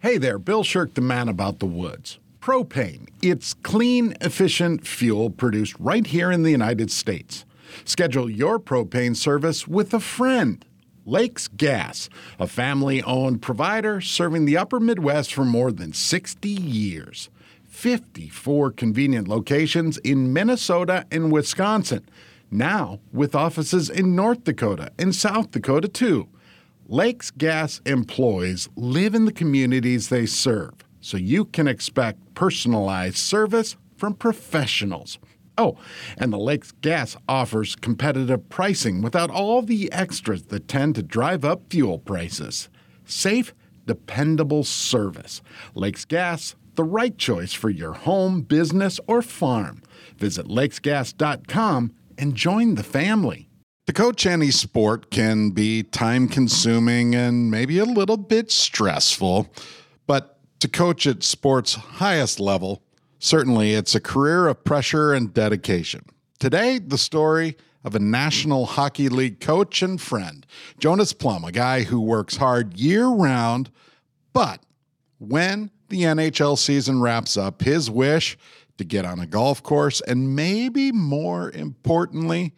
Hey there, Bill Sherck, the man about the woods. Propane. It's clean, efficient fuel produced right here in the United States. Schedule your propane service with a friend. Lakes Gas, a family owned provider serving the upper Midwest for more than 60 years. 54 convenient locations in Minnesota and Wisconsin. Now with offices in North Dakota and South Dakota too. Lakes Gas employees live in the communities they serve, so you can expect personalized service from professionals. Oh, and the Lakes Gas offers competitive pricing without all the extras that tend to drive up fuel prices. Safe, dependable service. Lakes Gas, the right choice for your home, business, or farm. Visit lakesgas.com and join the family. To coach any sport can be time consuming and maybe a little bit stressful, but to coach at sport's highest level, certainly it's a career of pressure and dedication. Today, the story of a National Hockey League coach and friend, Jonas Plumb, a guy who works hard year round, but when the NHL season wraps up, his wish to get on a golf course and maybe more importantly,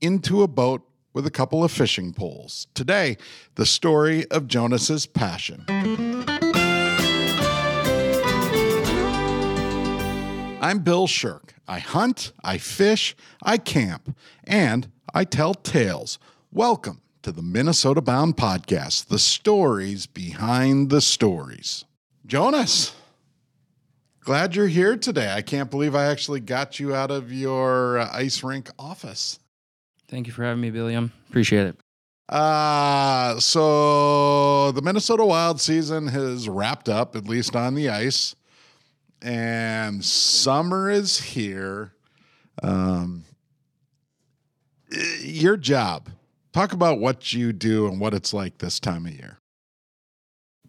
into a boat with a couple of fishing poles. Today, the story of Jonas's passion. I'm Bill Sherck. I hunt, I fish, I camp, and I tell tales. Welcome to the Minnesota Bound Podcast, the stories behind the stories. Jonas, glad you're here today. I can't believe I actually got you out of your uh, ice rink office. Thank you for having me, Billiam. Appreciate it. Uh, so the Minnesota Wild season has wrapped up, at least on the ice, and summer is here. Um, your job. Talk about what you do and what it's like this time of year.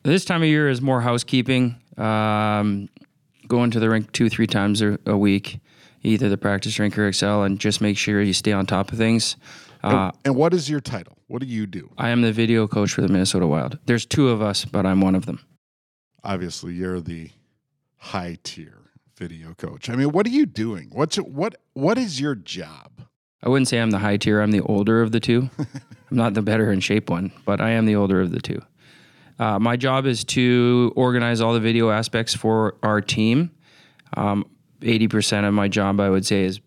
This time of year is more housekeeping. Um, going to the rink two, three times a, a week, either the practice rink or Xcel, and just make sure you stay on top of things. Uh, and, and what is your title? What do you do? I am the video coach for the Minnesota Wild. There's two of us, but I'm one of them. Obviously, you're the high tier video coach. I mean, what are you doing? What's what what is your job? I wouldn't say I'm the high tier. I'm the older of the two. I'm not the better in shape one, but I am the older of the two. Uh, my job is to organize all the video aspects for our team. Um, 80% of my job, I would say, is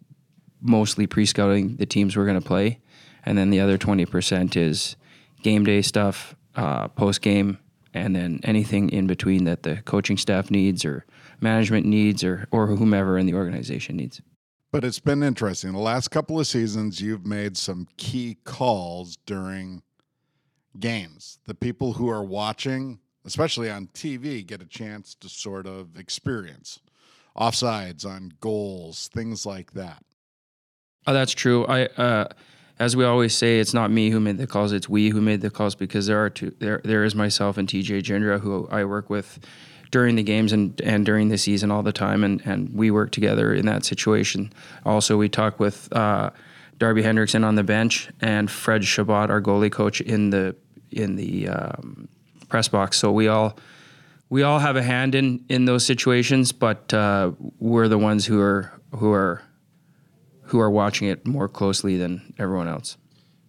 mostly pre scouting the teams we're going to play. And then the other 20% is game day stuff, uh, post game, and then anything in between that the coaching staff needs or management needs or, or whomever in the organization needs. But it's been interesting. The last couple of seasons, you've made some key calls during games. The people who are watching, especially on TV, get a chance to sort of experience offsides on goals, things like that. Oh, that's true. I, uh, as we always say, it's not me who made the calls; it's we who made the calls because there are two. There, there is myself and TJ Jindra, who I work with during the games and, and during the season all the time, and, and we work together in that situation. Also, we talk with uh, Darby Hendrickson on the bench and Fred Chabot, our goalie coach, in the in the um, press box. So we all we all have a hand in in those situations, but uh, we're the ones who are who are who are watching it more closely than everyone else.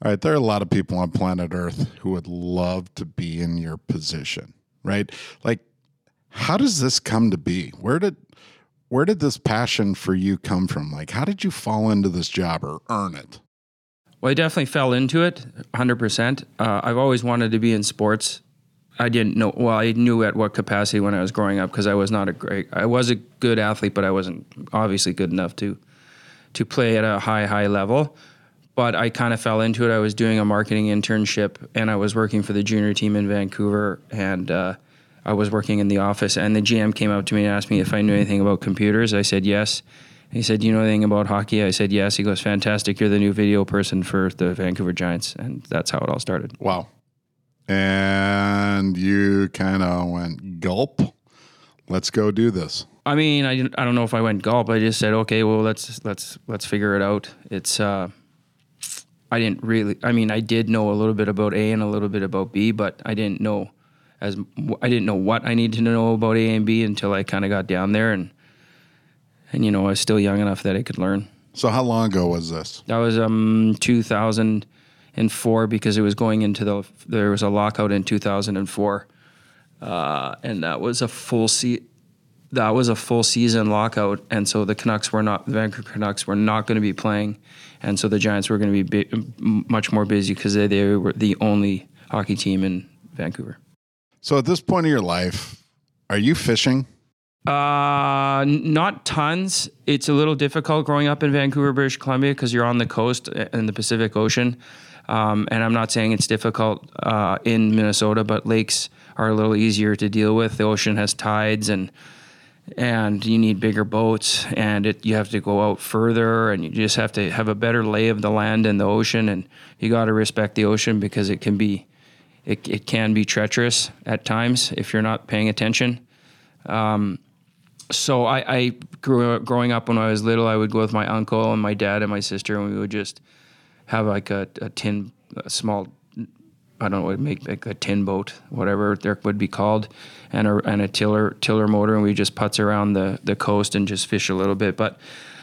All right, there are a lot of people on planet Earth who would love to be in your position, right? Like, how does this come to be? Where did where did this passion for you come from? Like, how did you fall into this job or earn it? Well, I definitely fell into it 100%. Uh, I've always wanted to be in sports. I didn't know, well, I knew at what capacity when I was growing up because I was not a great, I was a good athlete, but I wasn't obviously good enough to to play at a high, high level. But I kind of fell into it. I was doing a marketing internship and I was working for the junior team in Vancouver and uh, I was working in the office. And the GM came up to me and asked me if I knew anything about computers. I said yes. He said, Do you know anything about hockey? I said, Yes. He goes, Fantastic. You're the new video person for the Vancouver Giants. And that's how it all started. Wow. And you kind of went gulp. Let's go do this. I mean, I, I don't know if I went gulp. I just said, okay, well, let's let's let's figure it out. It's uh, I didn't really. I mean, I did know a little bit about A and a little bit about B, but I didn't know as I didn't know what I needed to know about A and B until I kind of got down there and and you know I was still young enough that I could learn. So how long ago was this? That was um 2004 because it was going into the there was a lockout in 2004, uh, and that was a full se- that was a full season lockout, and so the Canucks were not the Vancouver Canucks were not going to be playing, and so the Giants were going to be bi- much more busy because they, they were the only hockey team in Vancouver. So at this point of your life, are you fishing? Uh, not tons. It's a little difficult growing up in Vancouver, British Columbia, because you're on the coast in the Pacific Ocean. Um, and I'm not saying it's difficult uh, in Minnesota, but lakes are a little easier to deal with. The ocean has tides and and you need bigger boats and it, you have to go out further and you just have to have a better lay of the land and the ocean and you got to respect the ocean because it can be it, it can be treacherous at times if you're not paying attention um, so I, I grew up growing up when I was little I would go with my uncle and my dad and my sister and we would just have like a, a tin a small I don't know, make like a tin boat, whatever there would be called, and a and a tiller tiller motor, and we just putz around the the coast and just fish a little bit, but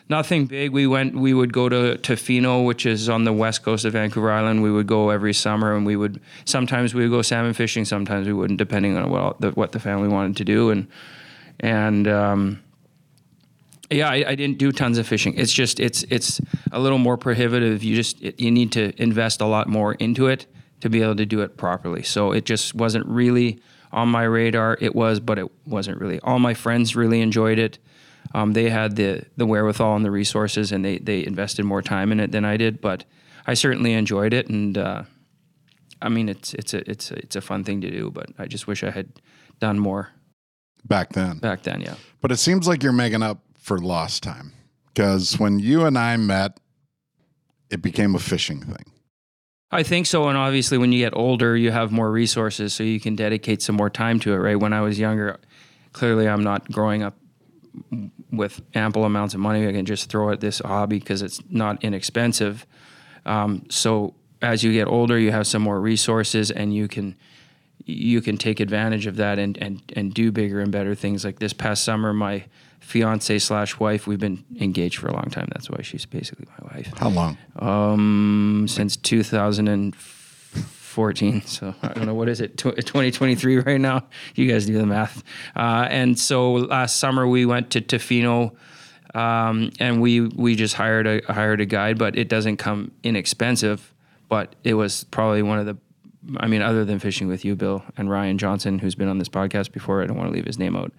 nothing big. We went, we would go to Tofino, which is on the west coast of Vancouver Island. We would go every summer, and we would sometimes we would go salmon fishing, sometimes we wouldn't, depending on what the, what the family wanted to do, and and. Um, yeah, I, I, didn't do tons of fishing. It's just it's it's a little more prohibitive. You just it, you need to invest a lot more into it to be able to do it properly. So it just wasn't really on my radar. It was, but it wasn't really. All my friends really enjoyed it. Um, they had the the wherewithal and the resources, and they they invested more time in it than I did. But I certainly enjoyed it, and uh, I mean, it's it's a it's a, it's a fun thing to do. But I just wish I had done more back then. Back then, yeah. But it seems like you're making up for lost time because when you and I met, it became a fishing thing. I think so. And obviously, when you get older, you have more resources, so you can dedicate some more time to it, right? When I was younger, clearly I'm not growing up with ample amounts of money. I can just throw at this hobby because it's not inexpensive. Um, so as you get older, you have some more resources, and you can you can take advantage of that and and and do bigger and better things. Like this past summer, my fiance slash wife. We've been engaged for a long time. That's why she's basically my wife. How long? Um, since 2014. So I don't know what is it, 2023 right now. You guys do the math. Uh, and so last summer we went to Tofino. Um, and we we just hired a hired a guide, but it doesn't come inexpensive. But it was probably one of the I mean, other than fishing with you, Bill, and Ryan Johnson, who's been on this podcast before, I don't want to leave his name out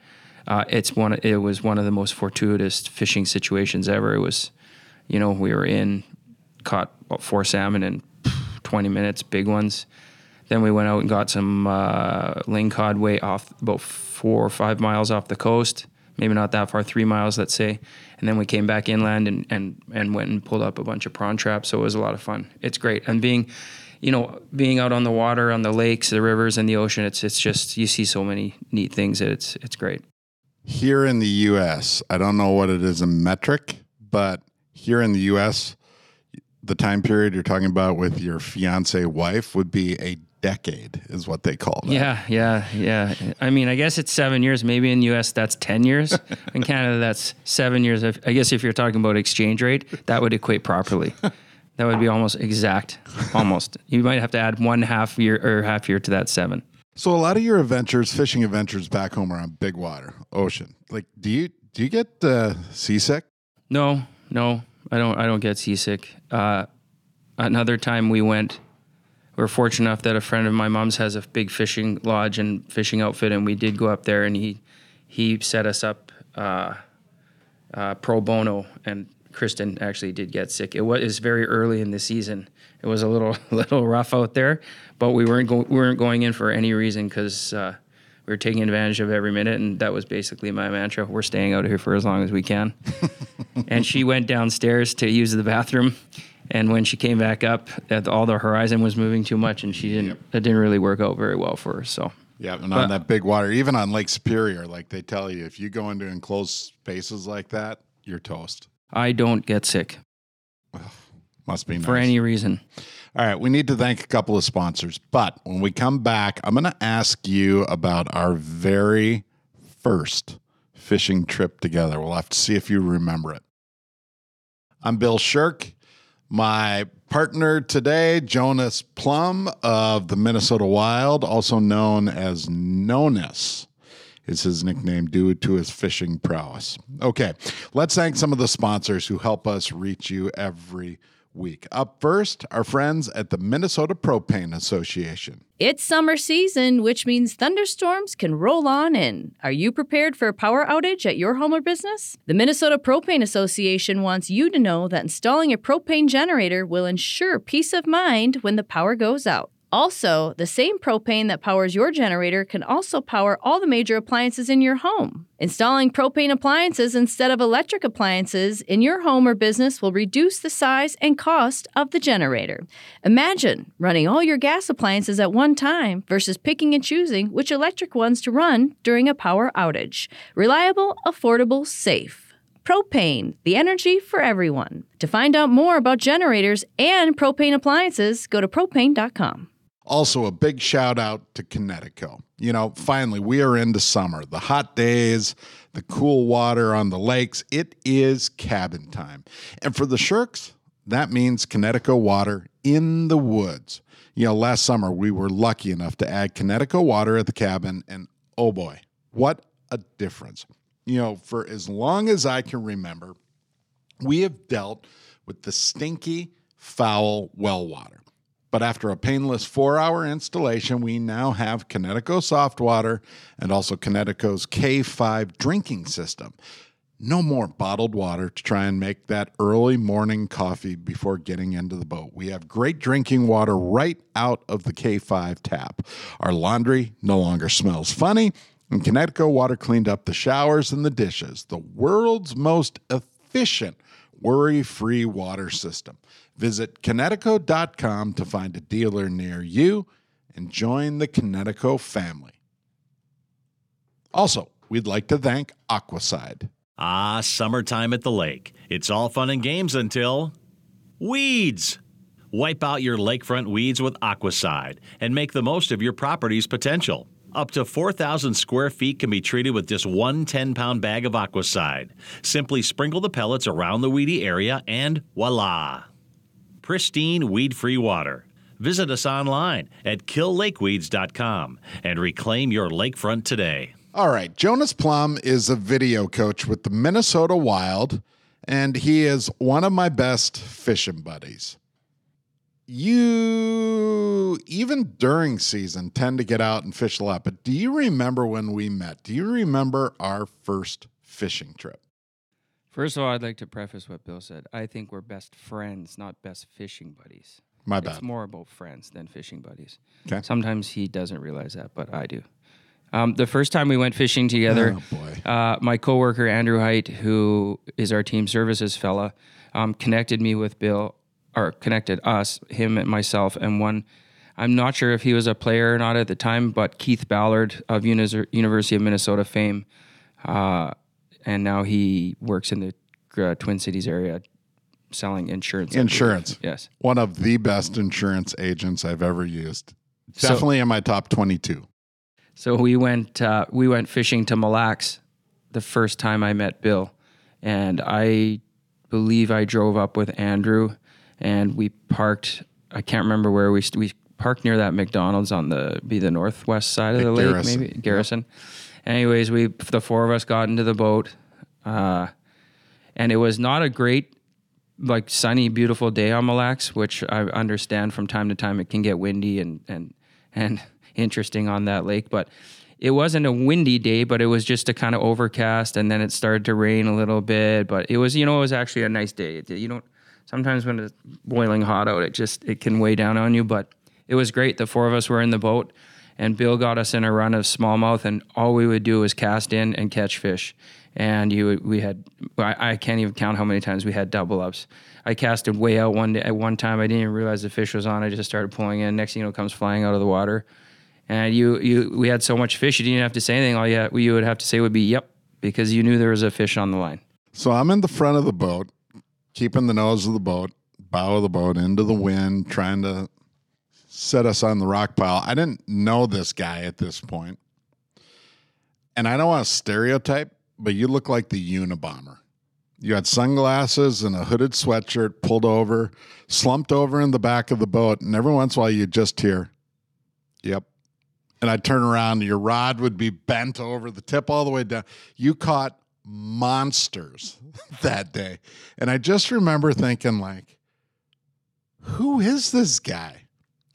uh, it's one. It was one of the most fortuitous fishing situations ever. It was, you know, we were in, caught four salmon in 20 minutes, big ones. Then we went out and got some uh, lingcod way off about four or five miles off the coast, maybe not that far, three miles, let's say. And then we came back inland and, and, and went and pulled up a bunch of prawn traps. So it was a lot of fun. It's great. And being, you know, being out on the water, on the lakes, the rivers, and the ocean, it's it's just you see so many neat things that it's it's great here in the US, I don't know what it is in metric, but here in the US, the time period you're talking about with your fiance wife would be a decade is what they call that. Yeah, yeah, yeah. I mean, I guess it's seven years. Maybe in the US that's 10 years. in Canada, that's seven years. I guess if you're talking about exchange rate, that would equate properly. That would be almost exact. Almost. You might have to add one half year or half year to that seven. So a lot of your adventures, fishing adventures back home are on big water, ocean. Like, do you do you get uh, seasick? No, no, I don't. I don't get seasick. Uh, another time we went, we are fortunate enough that a friend of my mom's has a big fishing lodge and fishing outfit, and we did go up there, and he he set us up uh, uh pro bono, and Kristen actually did get sick. It was very early in the season. It was a little little rough out there, but we weren't go- we weren't going in for any reason because uh, we were taking advantage of every minute, and that was basically my mantra. We're staying out here for as long as we can. and she went downstairs to use the bathroom, and when she came back up, all the horizon was moving too much, and she didn't. Yep. That didn't really work out very well for her. So. Yeah, and but, on that big water, even on Lake Superior, like they tell you, if you go into enclosed spaces like that, you're toast. I don't get sick. Must be nice. for any reason. All right, we need to thank a couple of sponsors, but when we come back, I'm going to ask you about our very first fishing trip together. We'll have to see if you remember it. I'm Bill Sherck. My partner today, Jonas Plumb of the Minnesota Wild, also known as Nonus, is his nickname due to his fishing prowess. Okay, let's thank some of the sponsors who help us reach you every week. Up first, our friends at the Minnesota Propane Association. It's summer season, which means thunderstorms can roll on in. Are you prepared for a power outage at your home or business? The Minnesota Propane Association wants you to know that installing a propane generator will ensure peace of mind when the power goes out. Also, the same propane that powers your generator can also power all the major appliances in your home. Installing propane appliances instead of electric appliances in your home or business will reduce the size and cost of the generator. Imagine running all your gas appliances at one time versus picking and choosing which electric ones to run during a power outage. Reliable, affordable, safe. Propane, the energy for everyone. To find out more about generators and propane appliances, go to propane.com. Also, a big shout out to Kinetico. You know, finally, we are into summer. The hot days, the cool water on the lakes. It is cabin time. And for the Shercks, that means Kinetico water in the woods. You know, last summer we were lucky enough to add Kinetico water at the cabin, and oh boy, what a difference. You know, for as long as I can remember, we have dealt with the stinky, foul well water. But after a painless four hour installation, we now have Kinetico soft water and also Kinetico's K5 drinking system. No more bottled water to try and make that early morning coffee before getting into the boat. We have great drinking water right out of the K5 tap. Our laundry no longer smells funny, and Kinetico water cleaned up the showers and the dishes. The world's most efficient worry free water system. Visit Kinetico.com to find a dealer near you and join the Kinetico family. Also, we'd like to thank Aquacide. Ah, summertime at the lake. It's all fun and games until weeds. Wipe out your lakefront weeds with Aquacide and make the most of your property's potential. Up to 4,000 square feet can be treated with just one 10 pound bag of Aquaside. Simply sprinkle the pellets around the weedy area and voila! Pristine weed free water. Visit us online at killlakeweeds.com and reclaim your lakefront today. All right, Jonas Plumb is a video coach with the Minnesota Wild, and he is one of my best fishing buddies. You, even during season, tend to get out and fish a lot. But do you remember when we met? Do you remember our first fishing trip? First of all, I'd like to preface what Bill said. I think we're best friends, not best fishing buddies. My bad. It's more about friends than fishing buddies. 'Kay. Sometimes he doesn't realize that, but I do. Um, the first time we went fishing together, Oh, boy. uh, my coworker Andrew Height, who is our team services fella, um, connected me with Bill, or connected us, him and myself, and one. I'm not sure if he was a player or not at the time, but Keith Ballard of Unis- University of Minnesota fame, uh, and now he works in the uh, Twin Cities area, selling insurance. Insurance. yes. One of the best insurance agents I've ever used. So- Definitely in my top 22. So we went uh, we went fishing to Mille Lacs the first time I met Bill, and I believe I drove up with Andrew, and we parked. I can't remember where we st- we parked near that McDonald's on the be the northwest side of At the lake, Garrison. maybe Garrison. Anyways, we the four of us got into the boat, uh, and it was not a great like sunny, beautiful day on Mille Lacs, which I understand from time to time it can get windy and and and interesting on that lake. But it wasn't a windy day, but it was just a kind of overcast, and then it started to rain a little bit. But it was, you know, it was actually a nice day. You don't sometimes when it's boiling hot out, it just it can weigh down on you. But it was great. The four of us were in the boat, and Bill got us in a run of smallmouth, and all we would do was cast in and catch fish. And you, we had, I, I can't even count how many times we had double ups. I casted way out one day, at one time. I didn't even realize the fish was on. I just started pulling in. Next thing you know, comes flying out of the water. And you, you, we had so much fish, you didn't have to say anything. All you, had- you would have to say would be "yep," because you knew there was a fish on the line. So I'm in the front of the boat, keeping the nose of the boat, bow of the boat into the wind, trying to set us on the rock pile. I didn't know this guy at this point. And I don't want to stereotype, but you look like the Unabomber. You had sunglasses and a hooded sweatshirt pulled over, slumped over in the back of the boat, and every once in a while you just hear, Yep. And I'd turn around, and your rod would be bent over the tip all the way down. You caught monsters that day. And I just remember thinking, like, who is this guy?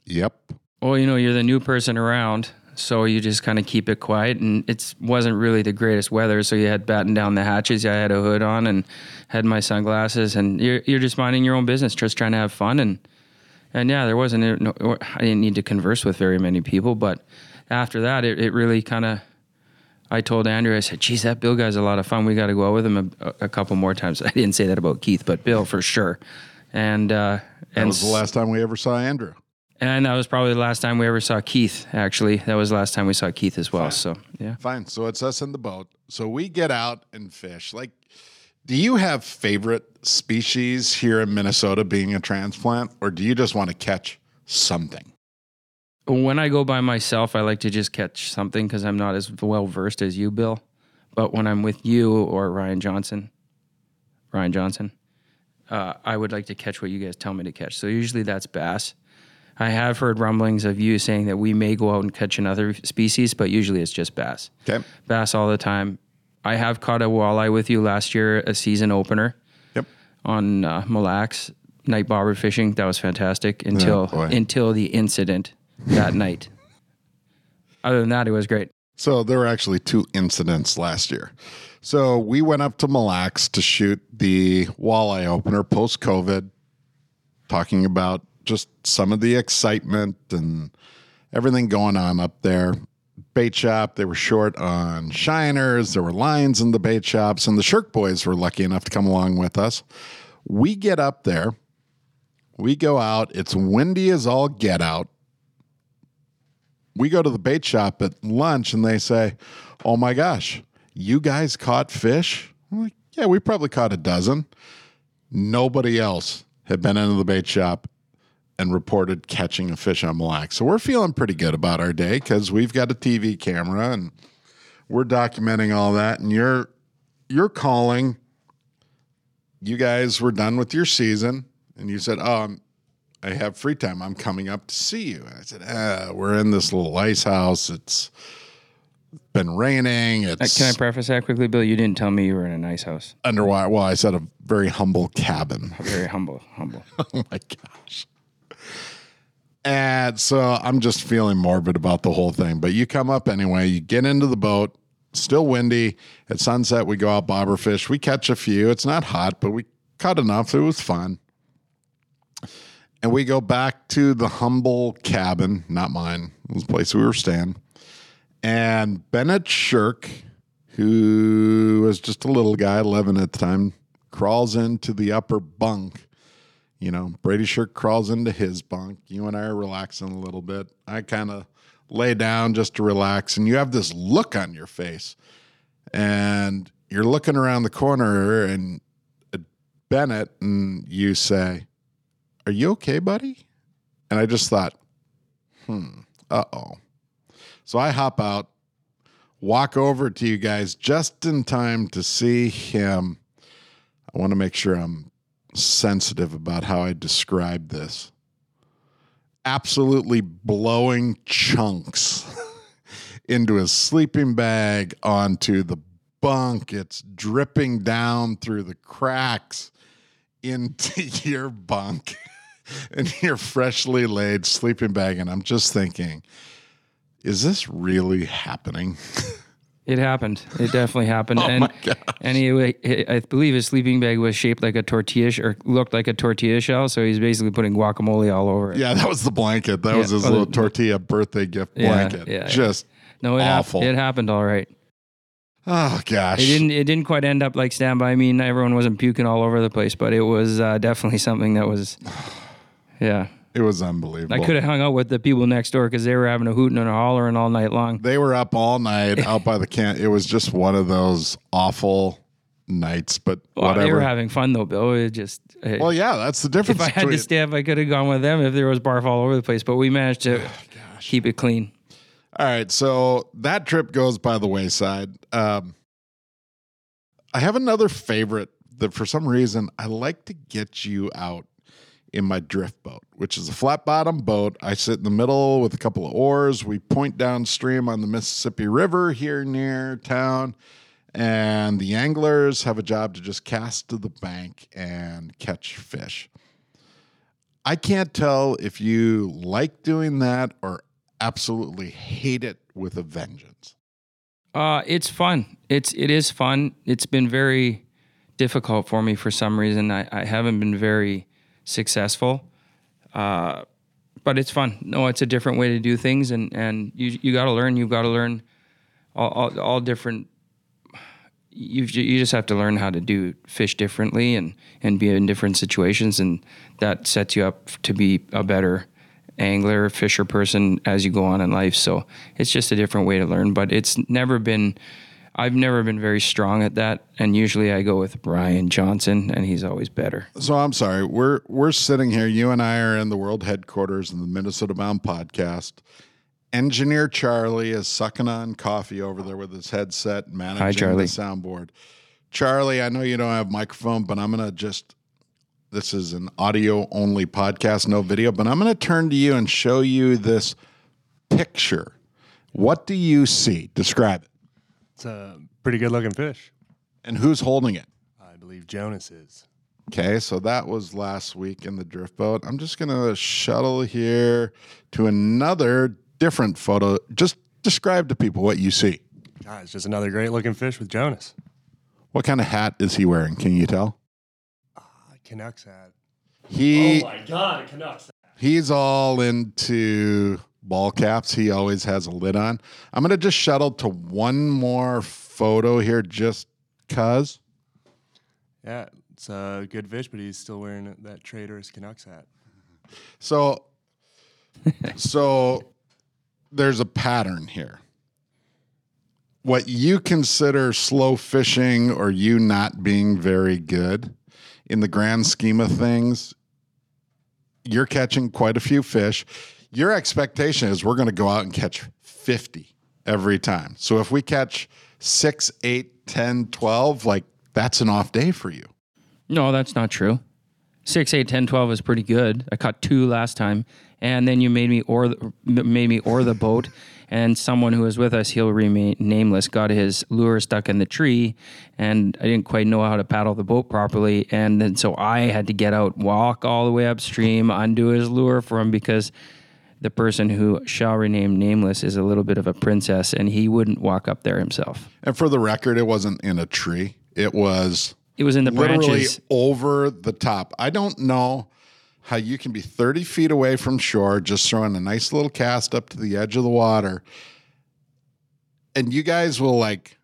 Yep. Well, you know, you're the new person around, so you just kind of keep it quiet. And it wasn't really the greatest weather, so you had batten down the hatches. I had a hood on and had my sunglasses, and you're you're just minding your own business, just trying to have fun. And and yeah, there wasn't. No, I didn't need to converse with very many people, but after that, it, it really kind of. I told Andrew, I said, "Geez, that Bill guy's a lot of fun. We got to go out with him a, a, couple more times." I didn't say that about Keith, but Bill for sure. And uh, That and was the last time we ever saw Andrew. And that was probably the last time we ever saw Keith. Actually, that was the last time we saw Keith as well. So yeah. Fine. So it's us in the boat. So we get out and fish. Like, do you have favorite species here in Minnesota being a transplant, or do you just want to catch something? When I go by myself, I like to just catch something because I'm not as well versed as you, Bill. But when I'm with you or Ryan Johnson, Ryan Johnson, uh, I would like to catch what you guys tell me to catch. So usually that's bass. I have heard rumblings of you saying that we may go out and catch another species, but usually it's just bass. Okay. Bass all the time. I have caught a walleye with you last year, a season opener Yep. on uh, Mille Lacs night bobber fishing. That was fantastic until boy. until the incident that night. Other than that, it was great. So there were actually two incidents last year. So we went up to Mille Lacs to shoot the walleye opener post COVID, talking about just some of the excitement and everything going on up there. Bait shop, they were short on shiners. There were lines in the bait shops, and the Sherck boys were lucky enough to come along with us. We get up there, we go out. It's windy as all get out we go to the bait shop at lunch and they say, Oh my gosh, you guys caught fish? I'm like, Yeah, we probably caught a dozen. Nobody else had been into the bait shop and reported catching a fish on Mille Lacs. So we're feeling pretty good about our day because we've got a TV camera and we're documenting all that. And you're you're calling. You guys were done with your season, and you said, "Oh, I'm I have free time. I'm coming up to see you. And I said, ah, we're in this little ice house. It's been raining. Uh, It's Can I preface that quickly, Bill? You didn't tell me you were in a nice house. underwater. Well, I said a very humble cabin. Very humble, humble. oh my gosh. And so I'm just feeling morbid about the whole thing. But you come up anyway, you get into the boat, still windy. At sunset, we go out bobber fish. We catch a few. It's not hot, but we caught enough. It was fun. And we go back to the humble cabin, not mine, it was the place we were staying. And Bennett Sherck, who was just a little guy, 11 at the time, crawls into the upper bunk. You know, Brady Sherck crawls into his bunk. You and I are relaxing a little bit. I kind of lay down just to relax. And you have this look on your face. And you're looking around the corner and at Bennett, and you say, Are you okay, buddy? And I just thought, hmm, uh oh. So I hop out, walk over to you guys just in time to see him. I want to make sure I'm sensitive about how I describe this. Absolutely blowing chunks into his sleeping bag onto the bunk. It's dripping down through the cracks into your bunk and your freshly laid sleeping bag. And I'm just thinking, is this really happening? It happened. It definitely happened. Oh and my gosh. anyway, I believe his sleeping bag was shaped like a tortilla sh- or looked like a tortilla shell. So he's basically putting guacamole all over it. Yeah, that was the blanket. That was his well, little the- tortilla birthday gift Yeah, blanket. yeah, yeah. Just No, it, hap- awful. it happened all right. oh gosh. It didn't. It didn't quite end up like stand by. I mean, everyone wasn't puking all over the place, but it was uh, definitely something that was. Yeah, It was unbelievable. I could have hung out with the people next door because they were having a hooting and a hollering all night long. They were up all night out by the camp. It was just one of those awful, nights, but Well, whatever. they were having fun though, Bill. It just uh, well, yeah, that's the difference. if I had to stay up, I could have gone with them if there was barf all over the place. But we managed to keep it clean. All right, so that trip goes by the wayside. Um, I have another favorite that for some reason I like to get you out in my drift boat, which is a flat bottom boat. I sit in the middle with a couple of oars. We point downstream on the Mississippi River here near town, and the anglers have a job to just cast to the bank and catch fish. I can't tell if you like doing that or absolutely hate it with a vengeance. Uh, it's fun. It's it is fun. It's been very difficult for me for some reason. I, I haven't been very successful. Uh, but it's fun. No, it's a different way to do things, and and you you got to learn. You've got to learn all, all all different. You you just have to learn how to do fish differently and and be in different situations, and that sets you up to be a better angler, fisher person as you go on in life. So it's just a different way to learn. But it's never been. I've never been very strong at that, and usually I go with Brian Johnson, and he's always better. So I'm sorry. We're we're sitting here. You and I are in the world headquarters of the Minnesota Bound podcast. Engineer Charlie is sucking on coffee over there with his headset, managing Charlie. the soundboard. Charlie, I know you don't have a microphone, but I'm gonna just. This is an audio only podcast, no video, but I'm gonna turn to you and show you this picture. What do you see? Describe it. It's a pretty good looking fish. And who's holding it? I believe Jonas is. Okay, so that was last week in the drift boat. I'm just gonna shuttle here to another different photo. Just describe to people what you see. Ah, it's just another great looking fish with Jonas. What kind of hat is he wearing? Can you tell? Ah, Canucks hat. He Oh my God, Canucks. he's all into ball caps. He always has a lid on. I'm gonna just shuttle to one more photo here, just cause. Yeah, it's a good fish, but he's still wearing that traitorous Canucks hat. So, so there's a pattern here. What you consider slow fishing or you not being very good in the grand scheme of things, you're catching quite a few fish. Your expectation is we're going to go out and catch 50 every time. So if we catch six, eight, 10, 12, like that's an off day for you. No, that's not true. Six, eight, 10, 12 is pretty good. I caught two last time, and then you made me or the, made me or the boat. And someone who was with us, he'll remain nameless, got his lure stuck in the tree, and I didn't quite know how to paddle the boat properly. And then so I had to get out, walk all the way upstream, undo his lure for him because the person who shall rename nameless is a little bit of a princess, and he wouldn't walk up there himself. And for the record, it wasn't in a tree. It was It was in the literally branches. over the top. I don't know how you can be 30 feet away from shore, just throwing a nice little cast up to the edge of the water. And you guys will like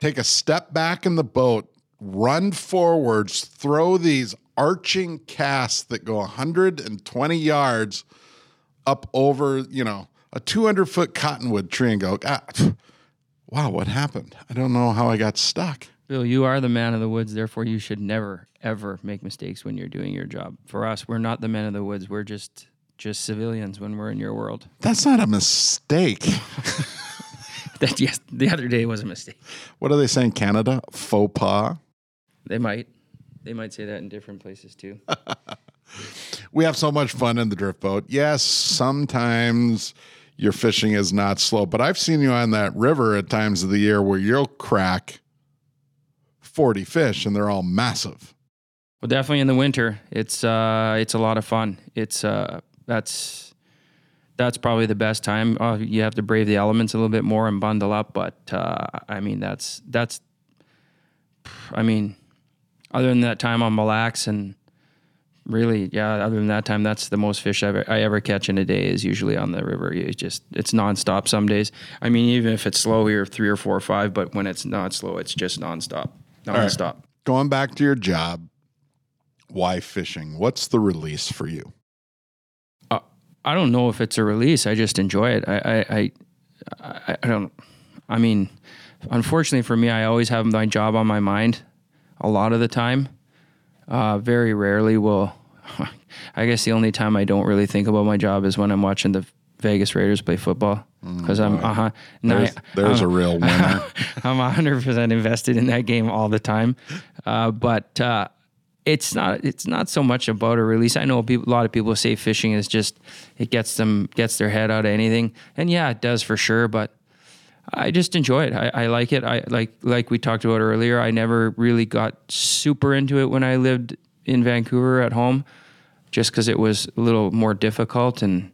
take a step back in the boat, run forwards, throw these arching casts that go 120 yards up over, you know, a 200 foot cottonwood tree and go, ah, wow, what happened? I don't know how I got stuck. Bill, you are the man of the woods, therefore you should never ever make mistakes when you're doing your job. For us, we're not the men of the woods. We're just just civilians when we're in your world. That's not a mistake. That yes, the other day was a mistake. What are they saying, Canada? Faux pas. They might they might say that in different places too. We have so much fun in the drift boat. Yes, sometimes your fishing is not slow, but I've seen you on that river at times of the year where you'll crack 40 fish and they're all massive. Well, definitely in the winter, it's uh, it's a lot of fun. It's uh, that's that's probably the best time. Uh, you have to brave the elements a little bit more and bundle up, but uh, I mean that's that's. I mean, other than that time on Mille Lacs and really, yeah, other than that time, that's the most fish I ever, I ever catch in a day is usually on the river. You just it's nonstop some days. I mean, even if it's slow here, three or four or five, but when it's not slow, it's just nonstop, right. nonstop. Going back to your job, why fishing? What's the release for you? Uh, I don't know if it's a release. I just enjoy it. I, I, I, I don't. I mean, unfortunately for me, I always have my job on my mind a lot of the time. Uh, very rarely will. I guess the only time I don't really think about my job is when I'm watching the Vegas Raiders play football because I'm uh huh. There's, there's a real winner. I'm 100% invested in that game all the time. Uh, but uh, it's not it's not so much about a release. I know people, a lot of people say fishing is just it gets them gets their head out of anything, and yeah, it does for sure. But I just enjoy it. I, I like it. I like like we talked about earlier. I never really got super into it when I lived in Vancouver at home, just because it was a little more difficult and.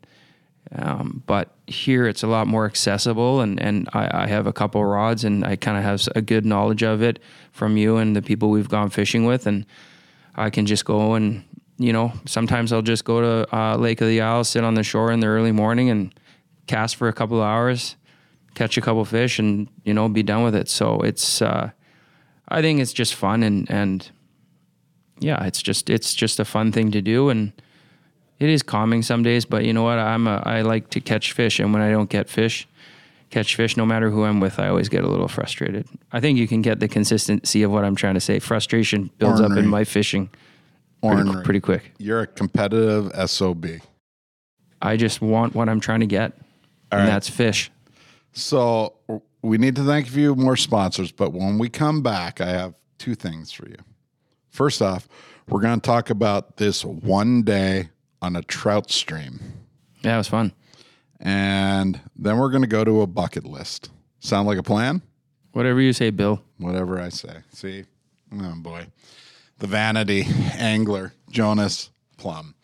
Um, but here it's a lot more accessible, and, and I, I have a couple rods, and I kind of have a good knowledge of it from you and the people we've gone fishing with, and I can just go and you know sometimes I'll just go to uh, Lake of the Isles, sit on the shore in the early morning, and cast for a couple of hours, catch a couple fish, and you know be done with it. So it's uh, I think it's just fun and and yeah, it's just it's just a fun thing to do and it is calming some days, but you know what? I'm a, I like to catch fish, and when I don't get fish, catch fish, no matter who I'm with, I always get a little frustrated. I think you can get the consistency of what I'm trying to say. Frustration builds up in my fishing pretty, pretty quick. You're a competitive SOB. I just want what I'm trying to get, and right. that's fish. So we need to thank a few more sponsors, but when we come back, I have two things for you. First off, we're going to talk about this one day on a trout stream, Yeah, it was fun. and then we're going to go to a bucket list. Sound like a plan? Whatever you say, Bill. Whatever I say. See? Oh boy. The vanity angler, Jonas Plumb.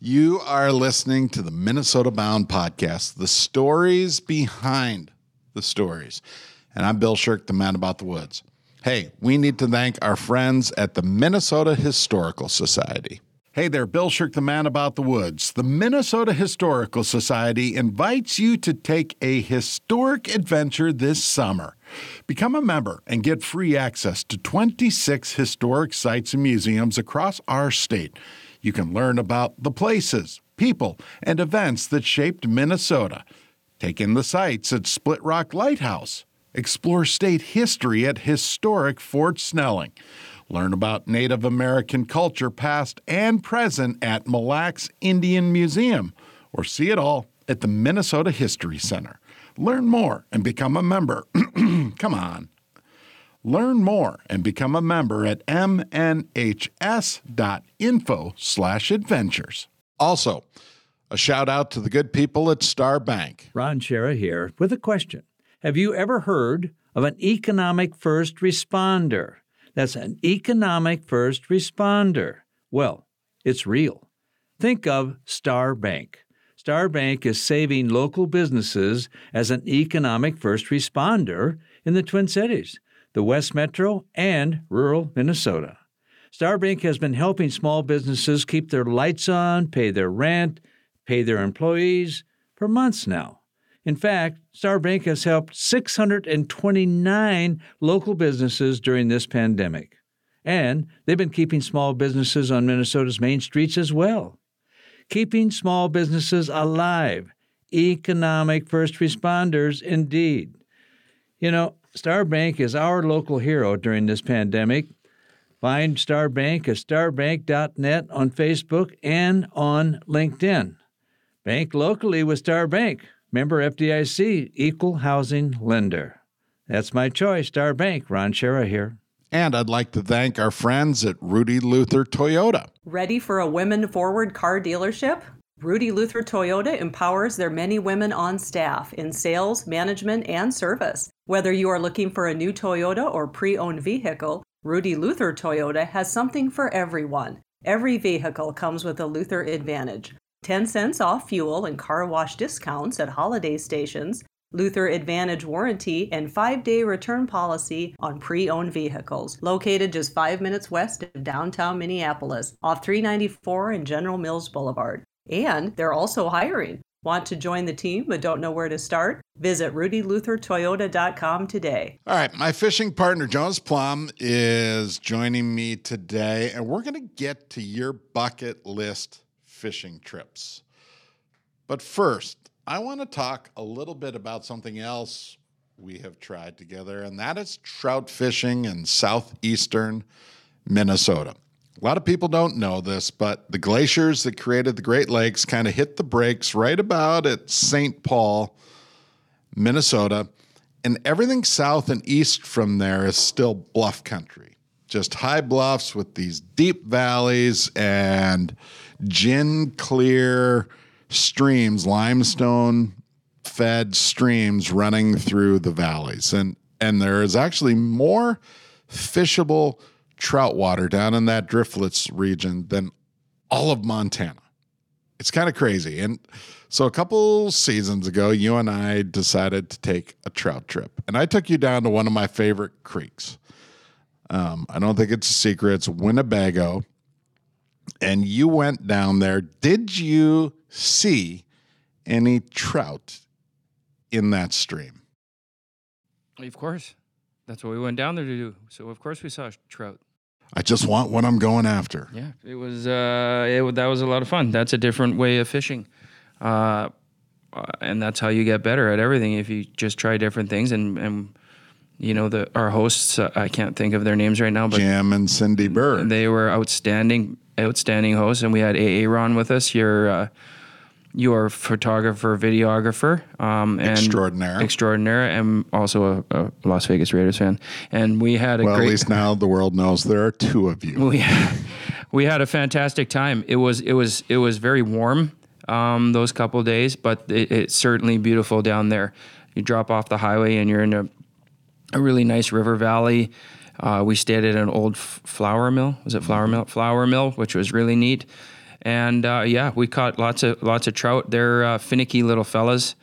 You are listening to the Minnesota Bound podcast, the stories behind the stories. And I'm Bill Sherck, the man about the woods. Hey, we need to thank our friends at the Minnesota Historical Society. Hey there, Bill Sherck, the man about the woods. The Minnesota Historical Society invites you to take a historic adventure this summer. Become a member and get free access to 26 historic sites and museums across our state. You can learn about the places, people, and events that shaped Minnesota. Take in the sights at Split Rock Lighthouse. Explore state history at historic Fort Snelling. Learn about Native American culture past and present at Mille Lacs Indian Museum, or see it all at the Minnesota History Center. Learn more and become a member. Come on. Learn more and become a member at mnhs.info slash adventures. Also, a shout out to the good people at Star Bank. Ron Schara here with a question. Have you ever heard of an economic first responder? That's an economic first responder. Well, it's real. Think of Star Bank. Star Bank is saving local businesses as an economic first responder in the Twin Cities, the West Metro, and rural Minnesota. Star Bank has been helping small businesses keep their lights on, pay their rent, pay their employees for months now. In fact, Star Bank has helped 629 local businesses during this pandemic. And they've been keeping small businesses on Minnesota's main streets as well. Keeping small businesses alive. Economic first responders, indeed. You know, Star Bank is our local hero during this pandemic. Find Star Bank at starbank.net on Facebook and on LinkedIn. Bank locally with Star Bank. Member FDIC, equal housing lender. That's my choice, Star Bank. Ron Schara here. And I'd like to thank our friends at Rudy Luther Toyota. Ready for a women forward car dealership? Rudy Luther Toyota empowers their many women on staff in sales, management, and service. Whether you are looking for a new Toyota or pre owned vehicle, Rudy Luther Toyota has something for everyone. Every vehicle comes with a Luther Advantage 10 cents off fuel and car wash discounts at holiday stations, Luther Advantage warranty, and five day return policy on pre owned vehicles. Located just five minutes west of downtown Minneapolis, off 394 and General Mills Boulevard. And they're also hiring. Want to join the team but don't know where to start? Visit rudyluthertoyota.com today. All right, my fishing partner, Jonas Plumb, is joining me today, and we're going to get to your bucket list fishing trips. But first, I want to talk a little bit about something else we have tried together, and that is trout fishing in southeastern Minnesota. A lot of people don't know this, but the glaciers that created the Great Lakes kind of hit the brakes right about at St. Paul, Minnesota. And everything south and east from there is still bluff country, just high bluffs with these deep valleys and gin clear streams, limestone fed streams running through the valleys. And and there is actually more fishable trout water down in that Driftless region than all of Montana. It's kind of crazy. And so a couple seasons ago, you and I decided to take a trout trip. And I took you down to one of my favorite creeks. Um, I don't think it's a secret, it's Winnebago. And you went down there. Did you see any trout in that stream? Of course. That's what we went down there to do. So of course we saw trout. I just want what I'm going after. Yeah, it was. Uh, it, that was a lot of fun. That's a different way of fishing, uh, uh, and that's how you get better at everything. If you just try different things, and and you know the our hosts, uh, I can't think of their names right now, but Jim and Cindy Bird. they were outstanding, outstanding host, and we had AA Ron with us. Your uh, your photographer, videographer, um, and Extraordinaire. extraordinaire, and also a, a Las Vegas Raiders fan. And we had a well, great. at least now the world knows there are two of you. we we had a fantastic time. It was it was it was very warm um, those couple days, but it, it's certainly beautiful down there. You drop off the highway and you're in a a really nice river valley. Uh, we stayed at an old flour mill. Was it flour mill? Flour mill, which was really neat. And uh, yeah, we caught lots of lots of trout. They're uh, finicky little fellas,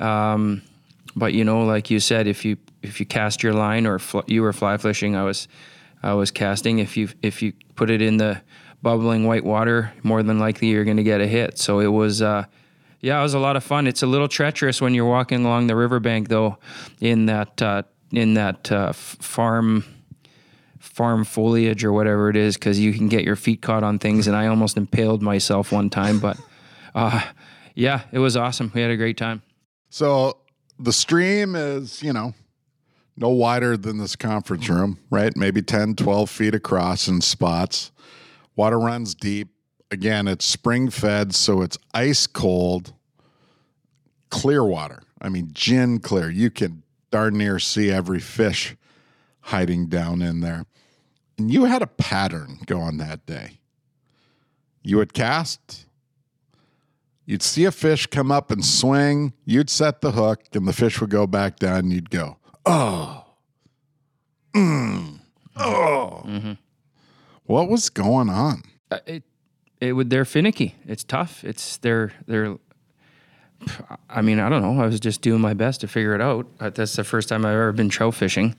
um, but you know, like you said, if you if you cast your line or fl- you were fly fishing, I was I was casting. If you if you put it in the bubbling white water, more than likely you're going to get a hit. So it was. Uh, yeah, it was a lot of fun. It's a little treacherous when you're walking along the riverbank, though, in that uh, in that uh, farm farm foliage or whatever it is, because you can get your feet caught on things. And I almost impaled myself one time, but uh, yeah, it was awesome. We had a great time. So the stream is, you know, no wider than this conference room, right? Maybe 10, 12 feet across in spots. Water runs deep. Again, it's spring fed, so it's ice cold, clear water. I mean, gin clear. You can darn near see every fish hiding down in there. And you had a pattern going that day. You would cast, You'd see a fish come up and swing, you'd set the hook, and the fish would go back down, and you'd go, oh, mm, oh. What was going on? Uh, it it would they're finicky. It's tough. It's they're they're. I mean, I don't know. I was just doing my best to figure it out. Uh, That's the first time I've ever been trout fishing,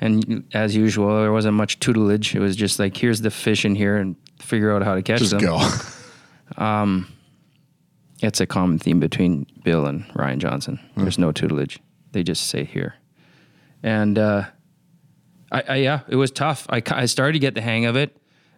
and as usual, there wasn't much tutelage. It was just like, here's the fish in here, and figure out how to catch Just them. go. It's a common theme between Bill and Ryan Johnson. There's no tutelage. They just say here. And uh, I, I, yeah, it was tough. I, ki- I started to get the hang of it.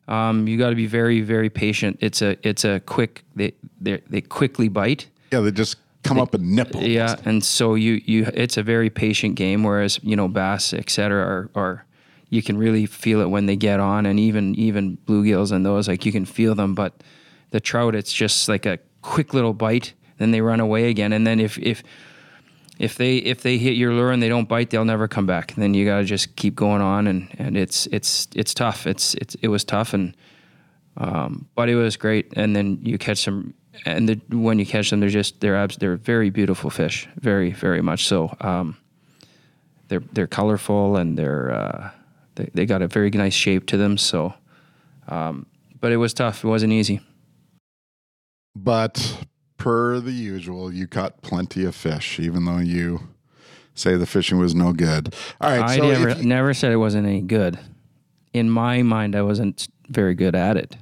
Um, you got to be very, very patient. It's a, it's a quick. They, they, they quickly bite. yeah, they just come up and nipple. Yeah, and so you, you, it's a very patient game. Whereas you know bass, et cetera, are, are you can really feel it when they get on, and even even bluegills and those, like you can feel them. But the trout, it's just like a quick little bite, then they run away again, and then if if if they if they hit your lure and they don't bite, they'll never come back. Then you got to just keep going on, and and it's it's it's tough. It's it's it was tough, and um, but it was great. And then you catch them, and the, when you catch them, they're just they're abs- they're very beautiful fish, very very much so. Um, they're they're colorful and they're uh, they they got a very nice shape to them. So, um, but it was tough. It wasn't easy. But per the usual, you caught plenty of fish, even though you say the fishing was no good. All right, I so never you- never said it wasn't any good. In my mind, I wasn't very good at it.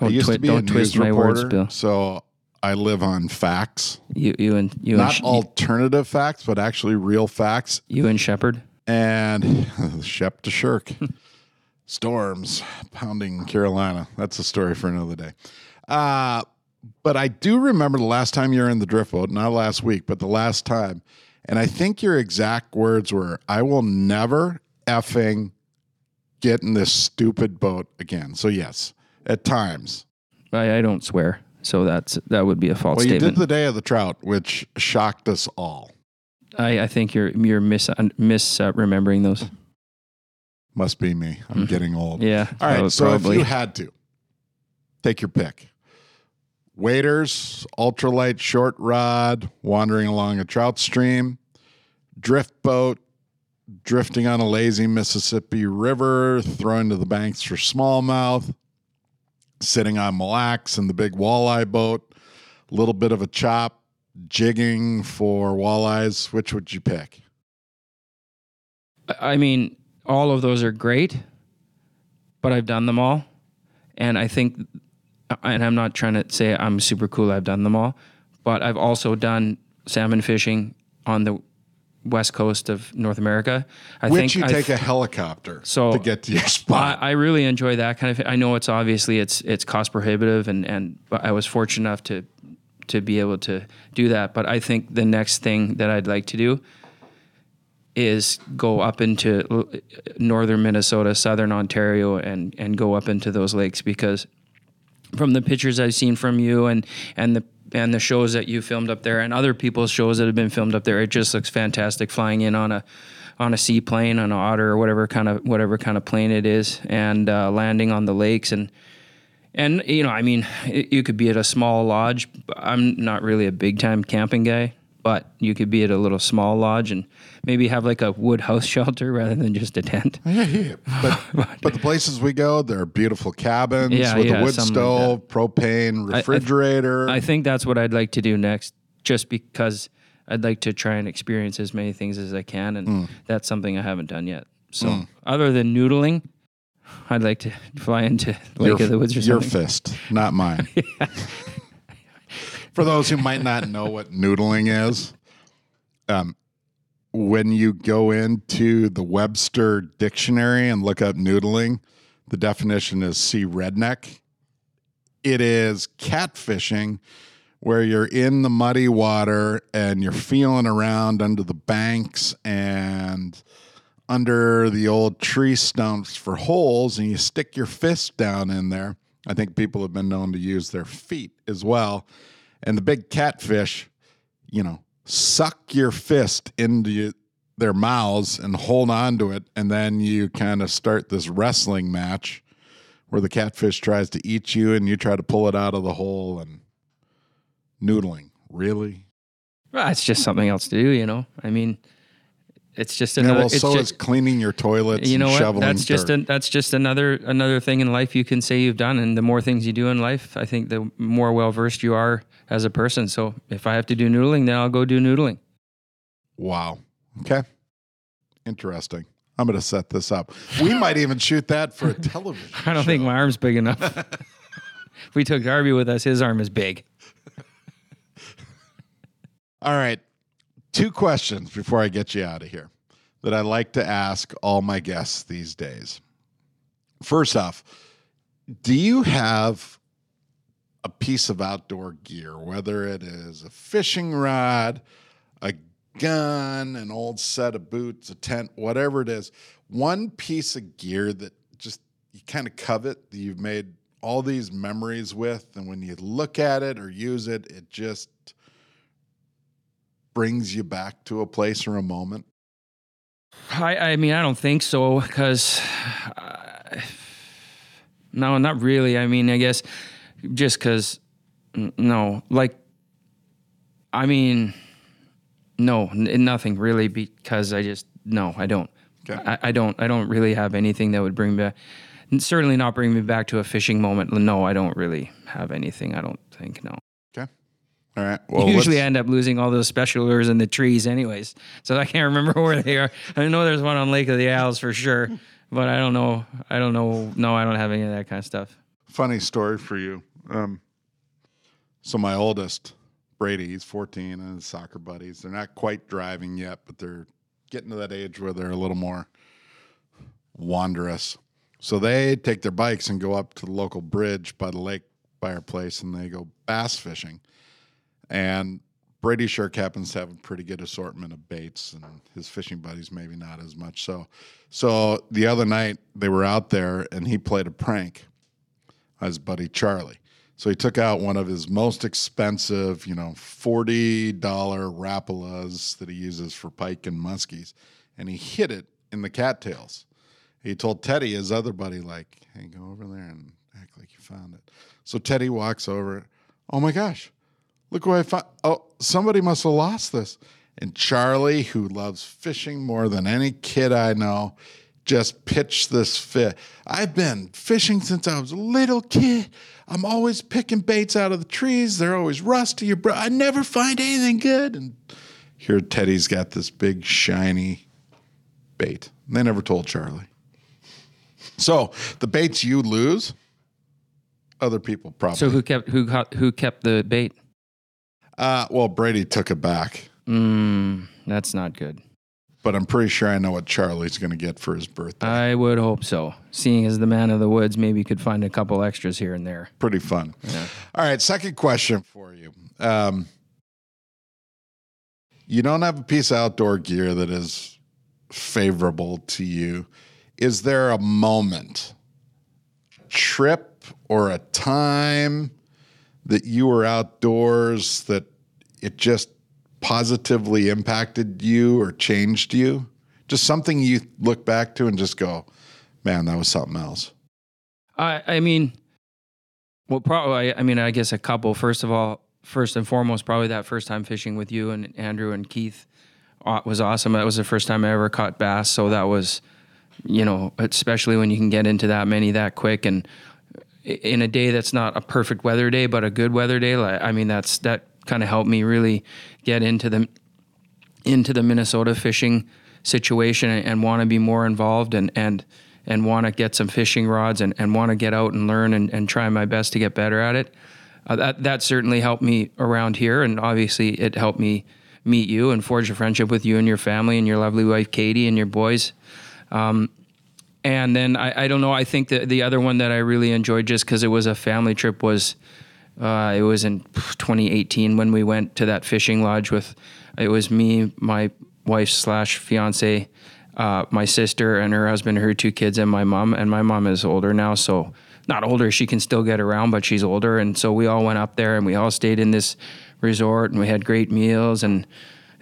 I Don't, used twi- to be a news my reporter, words, Bill. so I live on facts, You you and you and not Sh- alternative facts, but actually real facts. you and Shepard. and Shep to Sherck. Storms pounding Carolina. That's a story for another day. Uh, but I do remember the last time you were in the drift boat, not last week, but the last time. And I think your exact words were, I will never, effing get in this stupid boat again. So yes, at times. I, I don't swear, so that's that would be a false Well, you statement. did the day of the trout, which shocked us all. I, I think you're you're mis mis uh, remembering those. Must be me. I'm Mhm. getting old. Yeah. All right. So probably. if you had to, take your pick. Waders, ultralight short rod, wandering along a trout stream, drift boat, drifting on a lazy Mississippi River, throwing to the banks for smallmouth, sitting on Mille Lacs in the big walleye boat, a little bit of a chop, jigging for walleyes. Which would you pick? I mean, all of those are great, but I've done them all. And I think, and I'm not trying to say I'm super cool, I've done them all, but I've also done salmon fishing on the west coast of North America. I Which think you I've- take a helicopter So, to get to your spot. I really enjoy that kind of. I know it's obviously it's it's cost prohibitive, and and but I was fortunate enough to to be able to do that. But I think the next thing that I'd like to do is go up into northern Minnesota, southern Ontario, and and go up into those lakes because from the pictures I've seen from you and and the and the shows that you filmed up there and other people's shows that have been filmed up there, it just looks fantastic flying in on a on a seaplane, on an otter or whatever kind of whatever kind of plane it is, and uh, landing on the lakes and and you know, I mean, it, you could be at a small lodge. I'm not really a big time camping guy, but you could be at a little small lodge and maybe have like a wood house shelter rather than just a tent. Yeah, yeah. But but the places we go, they're beautiful cabins Yeah, with yeah, a wood something like stove, propane, I- I- refrigerator. I think that's what I'd like to do next, just because I'd like to try and experience as many things as I can, and Mm. that's something I haven't done yet. So, other than noodling, I'd like to fly into Lake your, of the Woods or your fist, not mine. For those who might not know what noodling is, um, when you go into the Webster dictionary and look up noodling, the definition is see redneck. It is catfishing where you're in the muddy water and you're feeling around under the banks and under the old tree stumps for holes and you stick your fist down in there. I think people have been known to use their feet as well. And the big catfish, you know, suck your fist into their mouths and hold on to it. And then you kind of start this wrestling match where the catfish tries to eat you and you try to pull it out of the hole and noodling. Really? Well, it's just something else to do, you know. I mean, it's just Yeah, another. well, it's so just, is cleaning your toilets you know what? shoveling That's just an, that's just another another thing in life you can say you've done, and the more things you do in life, I think the more well versed you are as a person. So if I have to do noodling, then I'll go do noodling. Wow. Okay. Interesting. I'm going to set this up. We might even shoot that for a television. I don't think my arm's big enough. if we took Darby with us, his arm is big. All right. Two questions before I get you out of here that I like to ask all my guests these days. First off, do you have a piece of outdoor gear, whether it is a fishing rod, a gun, an old set of boots, a tent, whatever it is, one piece of gear that just you kind of covet that you've made all these memories with, and when you look at it or use it, it just brings you back to a place or a moment? I, I mean, I don't think so because, uh, no, not really. I mean, I guess just because, no, like, I mean, no, n- nothing really because I just, no, I don't. Okay. I, I don't, I don't really have anything that would bring me back, certainly not bring me back to a fishing moment. No, I don't really have anything. I don't think, no. Okay. All right. Well, Usually I let's- end up losing all those special lures in the trees anyways. So I can't remember where they are. I know there's one on Lake of the Owls for sure, but I don't know. I don't know. No, I don't have any of that kind of stuff. funny story for you. Um, so my oldest, Brady, he's 14, and his soccer buddies. They're not quite driving yet, but they're getting to that age where they're a little more wanderous. So they take their bikes and go up to the local bridge by the lake by our place, and they go bass fishing. And Brady Sherck happens to have a pretty good assortment of baits, and his fishing buddies maybe not as much. So, so the other night they were out there, and he played a prank on his buddy Charlie. So he took out one of his most expensive, you know, forty dollar Rapalas that he uses for pike and muskies, and he hid it in the cattails. He told Teddy, his other buddy, like, "Hey, go over there and act like you found it." So Teddy walks over. Oh my gosh, look what I found. Oh, somebody must have lost this. And Charlie, who loves fishing more than any kid I know, just pitch this fish. I've been fishing since I was a little kid. I'm always picking baits out of the trees. They're always rusty. Bro, I never find anything good. And here Teddy's got this big shiny bait. They never told Charlie. So the baits you lose, other people probably. So who kept who caught, who kept the bait? Uh, well, Brady took it back, Mm, that's not good. But I'm pretty sure I know what Charlie's going to get for his birthday. I would hope so. Seeing as the man of the woods, maybe you could find a couple extras here and there. pretty fun. All right, second question for you. Um, you don't have a piece of outdoor gear that is favorable to you. Is there a moment, trip, or a time that you were outdoors that it just positively impacted you or changed you? Just something you look back to and just go, man, that was something else. I I mean, well, probably. I mean, I guess a couple. First of all, first and foremost, probably that first time fishing with you and Andrew and Keith was awesome. That was the first time I ever caught bass, so that was, you know, especially when you can get into that many that quick and in a day that's not a perfect weather day, but a good weather day. Like, I mean, that's that kind of helped me really get into the into the Minnesota fishing situation and, and want to be more involved and and and want to get some fishing rods and, and want to get out and learn and, and try my best to get better at it. Uh, that that certainly helped me around here, and obviously it helped me meet you and forge a friendship with you and your family and your lovely wife Katie and your boys. Um, and then I, I don't know. I think that the other one that I really enjoyed just because it was a family trip was uh, it was in 2018 when we went to that fishing lodge with it was me, my wife slash fiance, uh, my sister and her husband, her two kids, and my mom. And my mom is older now, so not older. She can still get around, but she's older. And so we all went up there and we all stayed in this resort and we had great meals and.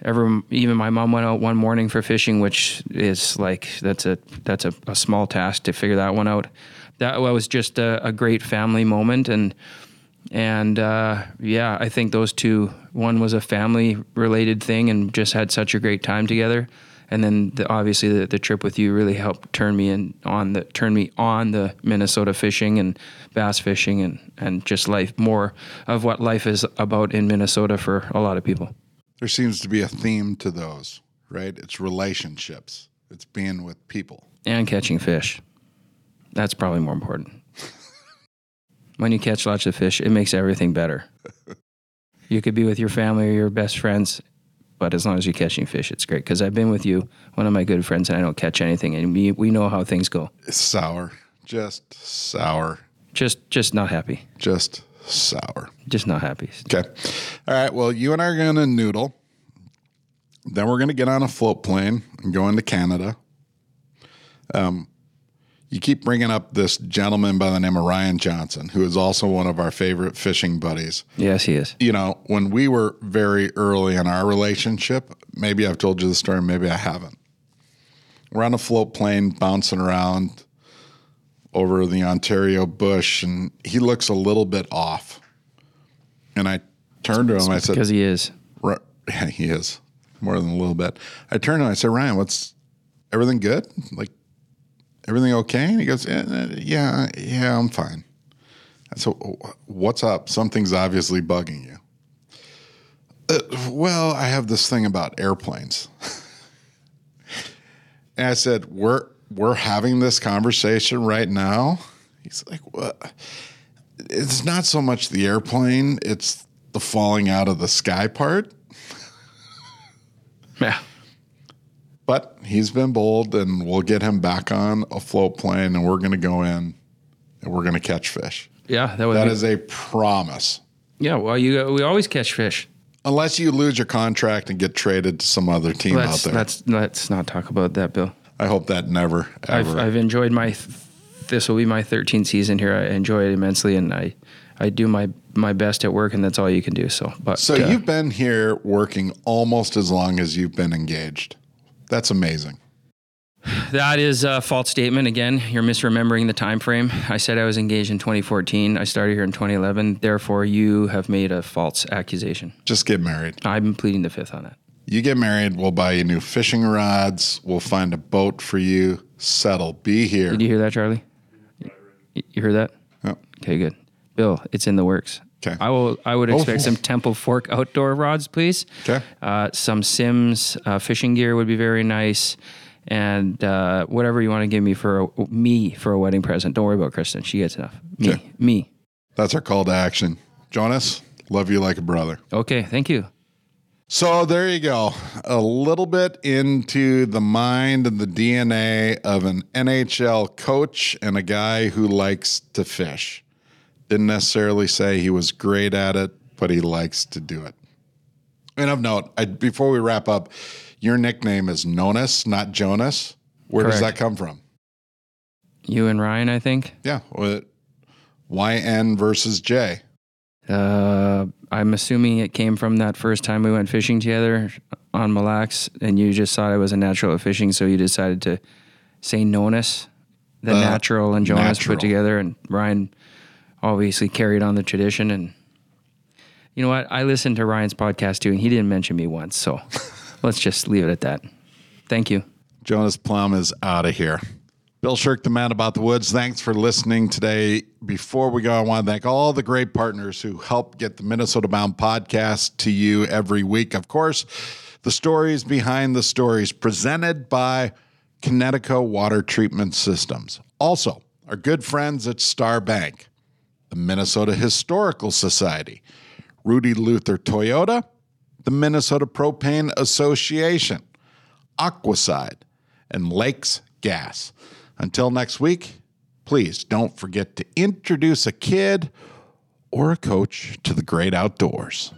Ever, even my mom went out one morning for fishing, which is like that's a that's a, a small task to figure that one out. That was just a, a great family moment, and and uh, yeah, I think those two. One was a family related thing, and just had such a great time together. And then the, obviously the, the trip with you really helped turn me in on the turn me on the Minnesota fishing and bass fishing and and just life more of what life is about in Minnesota for a lot of people. There seems to be a theme to those, right? It's relationships. It's being with people. and catching fish. That's probably more important. When you catch lots of fish, it makes everything better. you could be with your family or your best friends, but as long as you're catching fish, it's great. Because I've been with you, one of my good friends, and I don't catch anything, and we, we know how things go. It's sour, just sour, Just just not happy. just sour. Just not happy. Okay. All right. Well, you and I are going to noodle. Then we're going to get on a float plane and go into Canada. Um, you keep bringing up this gentleman by the name of Ryan Johnson, who is also one of our favorite fishing buddies. Yes, he is. You know, when we were very early in our relationship, maybe I've told you the story, maybe I haven't. We're on a float plane bouncing around over the Ontario bush, and he looks a little bit off. And I turned to him, I said, Because he is. Yeah, he is more than a little bit. I turned to him. I said, Ryan, what's everything good? Like everything okay? And he goes, "Eh, eh, Yeah, yeah, I'm fine. Said, What's up? Something's obviously bugging you. "Uh, well, I have this thing about airplanes. and I said, We're we're having this conversation right now. He's like, What? It's not so much the airplane, it's the falling out of the sky part. Yeah. But he's been bold, and we'll get him back on a float plane, and we're going to go in and we're going to catch fish. Yeah, that would That be, is a promise. Yeah, well, you we always catch fish. Unless you lose your contract and get traded to some other team out Let's there. let's let's not talk about that, Bill. I hope that never I've ever. I've enjoyed my. Th- this will be my 13th season here. I enjoy it immensely, and I I do my my best at work, and that's all you can do. So, but so uh, you've been here working almost as long as you've been engaged. That's amazing. That is a false statement. Again, you're misremembering the time frame. I said I was engaged in 2014. I started here in 2011. Therefore, you have made a false accusation. Just get married. I'm pleading the fifth on that. You get married, we'll buy you new fishing rods. We'll find a boat for you. Settle. Be here. Did you hear that, Charlie? You heard that? Okay, good. Bill, it's in the works. 'Kay. I will. I would Oh. expect some Temple Fork outdoor rods, please. 'Kay. Uh, some Simms uh, fishing gear would be very nice, and uh, whatever you want to give me for a, me for a wedding present. Don't worry about Kristen. She gets enough. Me. 'Kay. Me. That's our call to action. Jonas, love you like a brother. Okay. Thank you. So there you go. A little bit into the mind and the DNA of an NHL coach and a guy who likes to fish. Didn't necessarily say he was great at it, but he likes to do it. And of note, I, before we wrap up, your nickname is Nonus, not Jonas. Where does that come from? You and Ryan, I think. Yeah, YN versus J. Uh, I'm assuming it came from that first time we went fishing together on Mille Lacs, and you just thought I was a natural at fishing, so you decided to say Nonus, the The natural and Jonas natural. put together, and Ryan obviously carried on the tradition. And you know what? I listened to Ryan's podcast too, and he didn't mention me once, so let's just leave it at that. Thank you. Jonas Plumb is out of here. Bill Sherck, the man about the woods. Thanks for listening today. Before we go, I want to thank all the great partners who help get the Minnesota Bound podcast to you every week. Of course, the stories behind the stories presented by Kinetico Water Treatment Systems. Also, our good friends at Star Bank, the Minnesota Historical Society, Rudy Luther Toyota, the Minnesota Propane Association, Aquacide, and Lakes Gas. Until next week, please don't forget to introduce a kid or a coach to the great outdoors.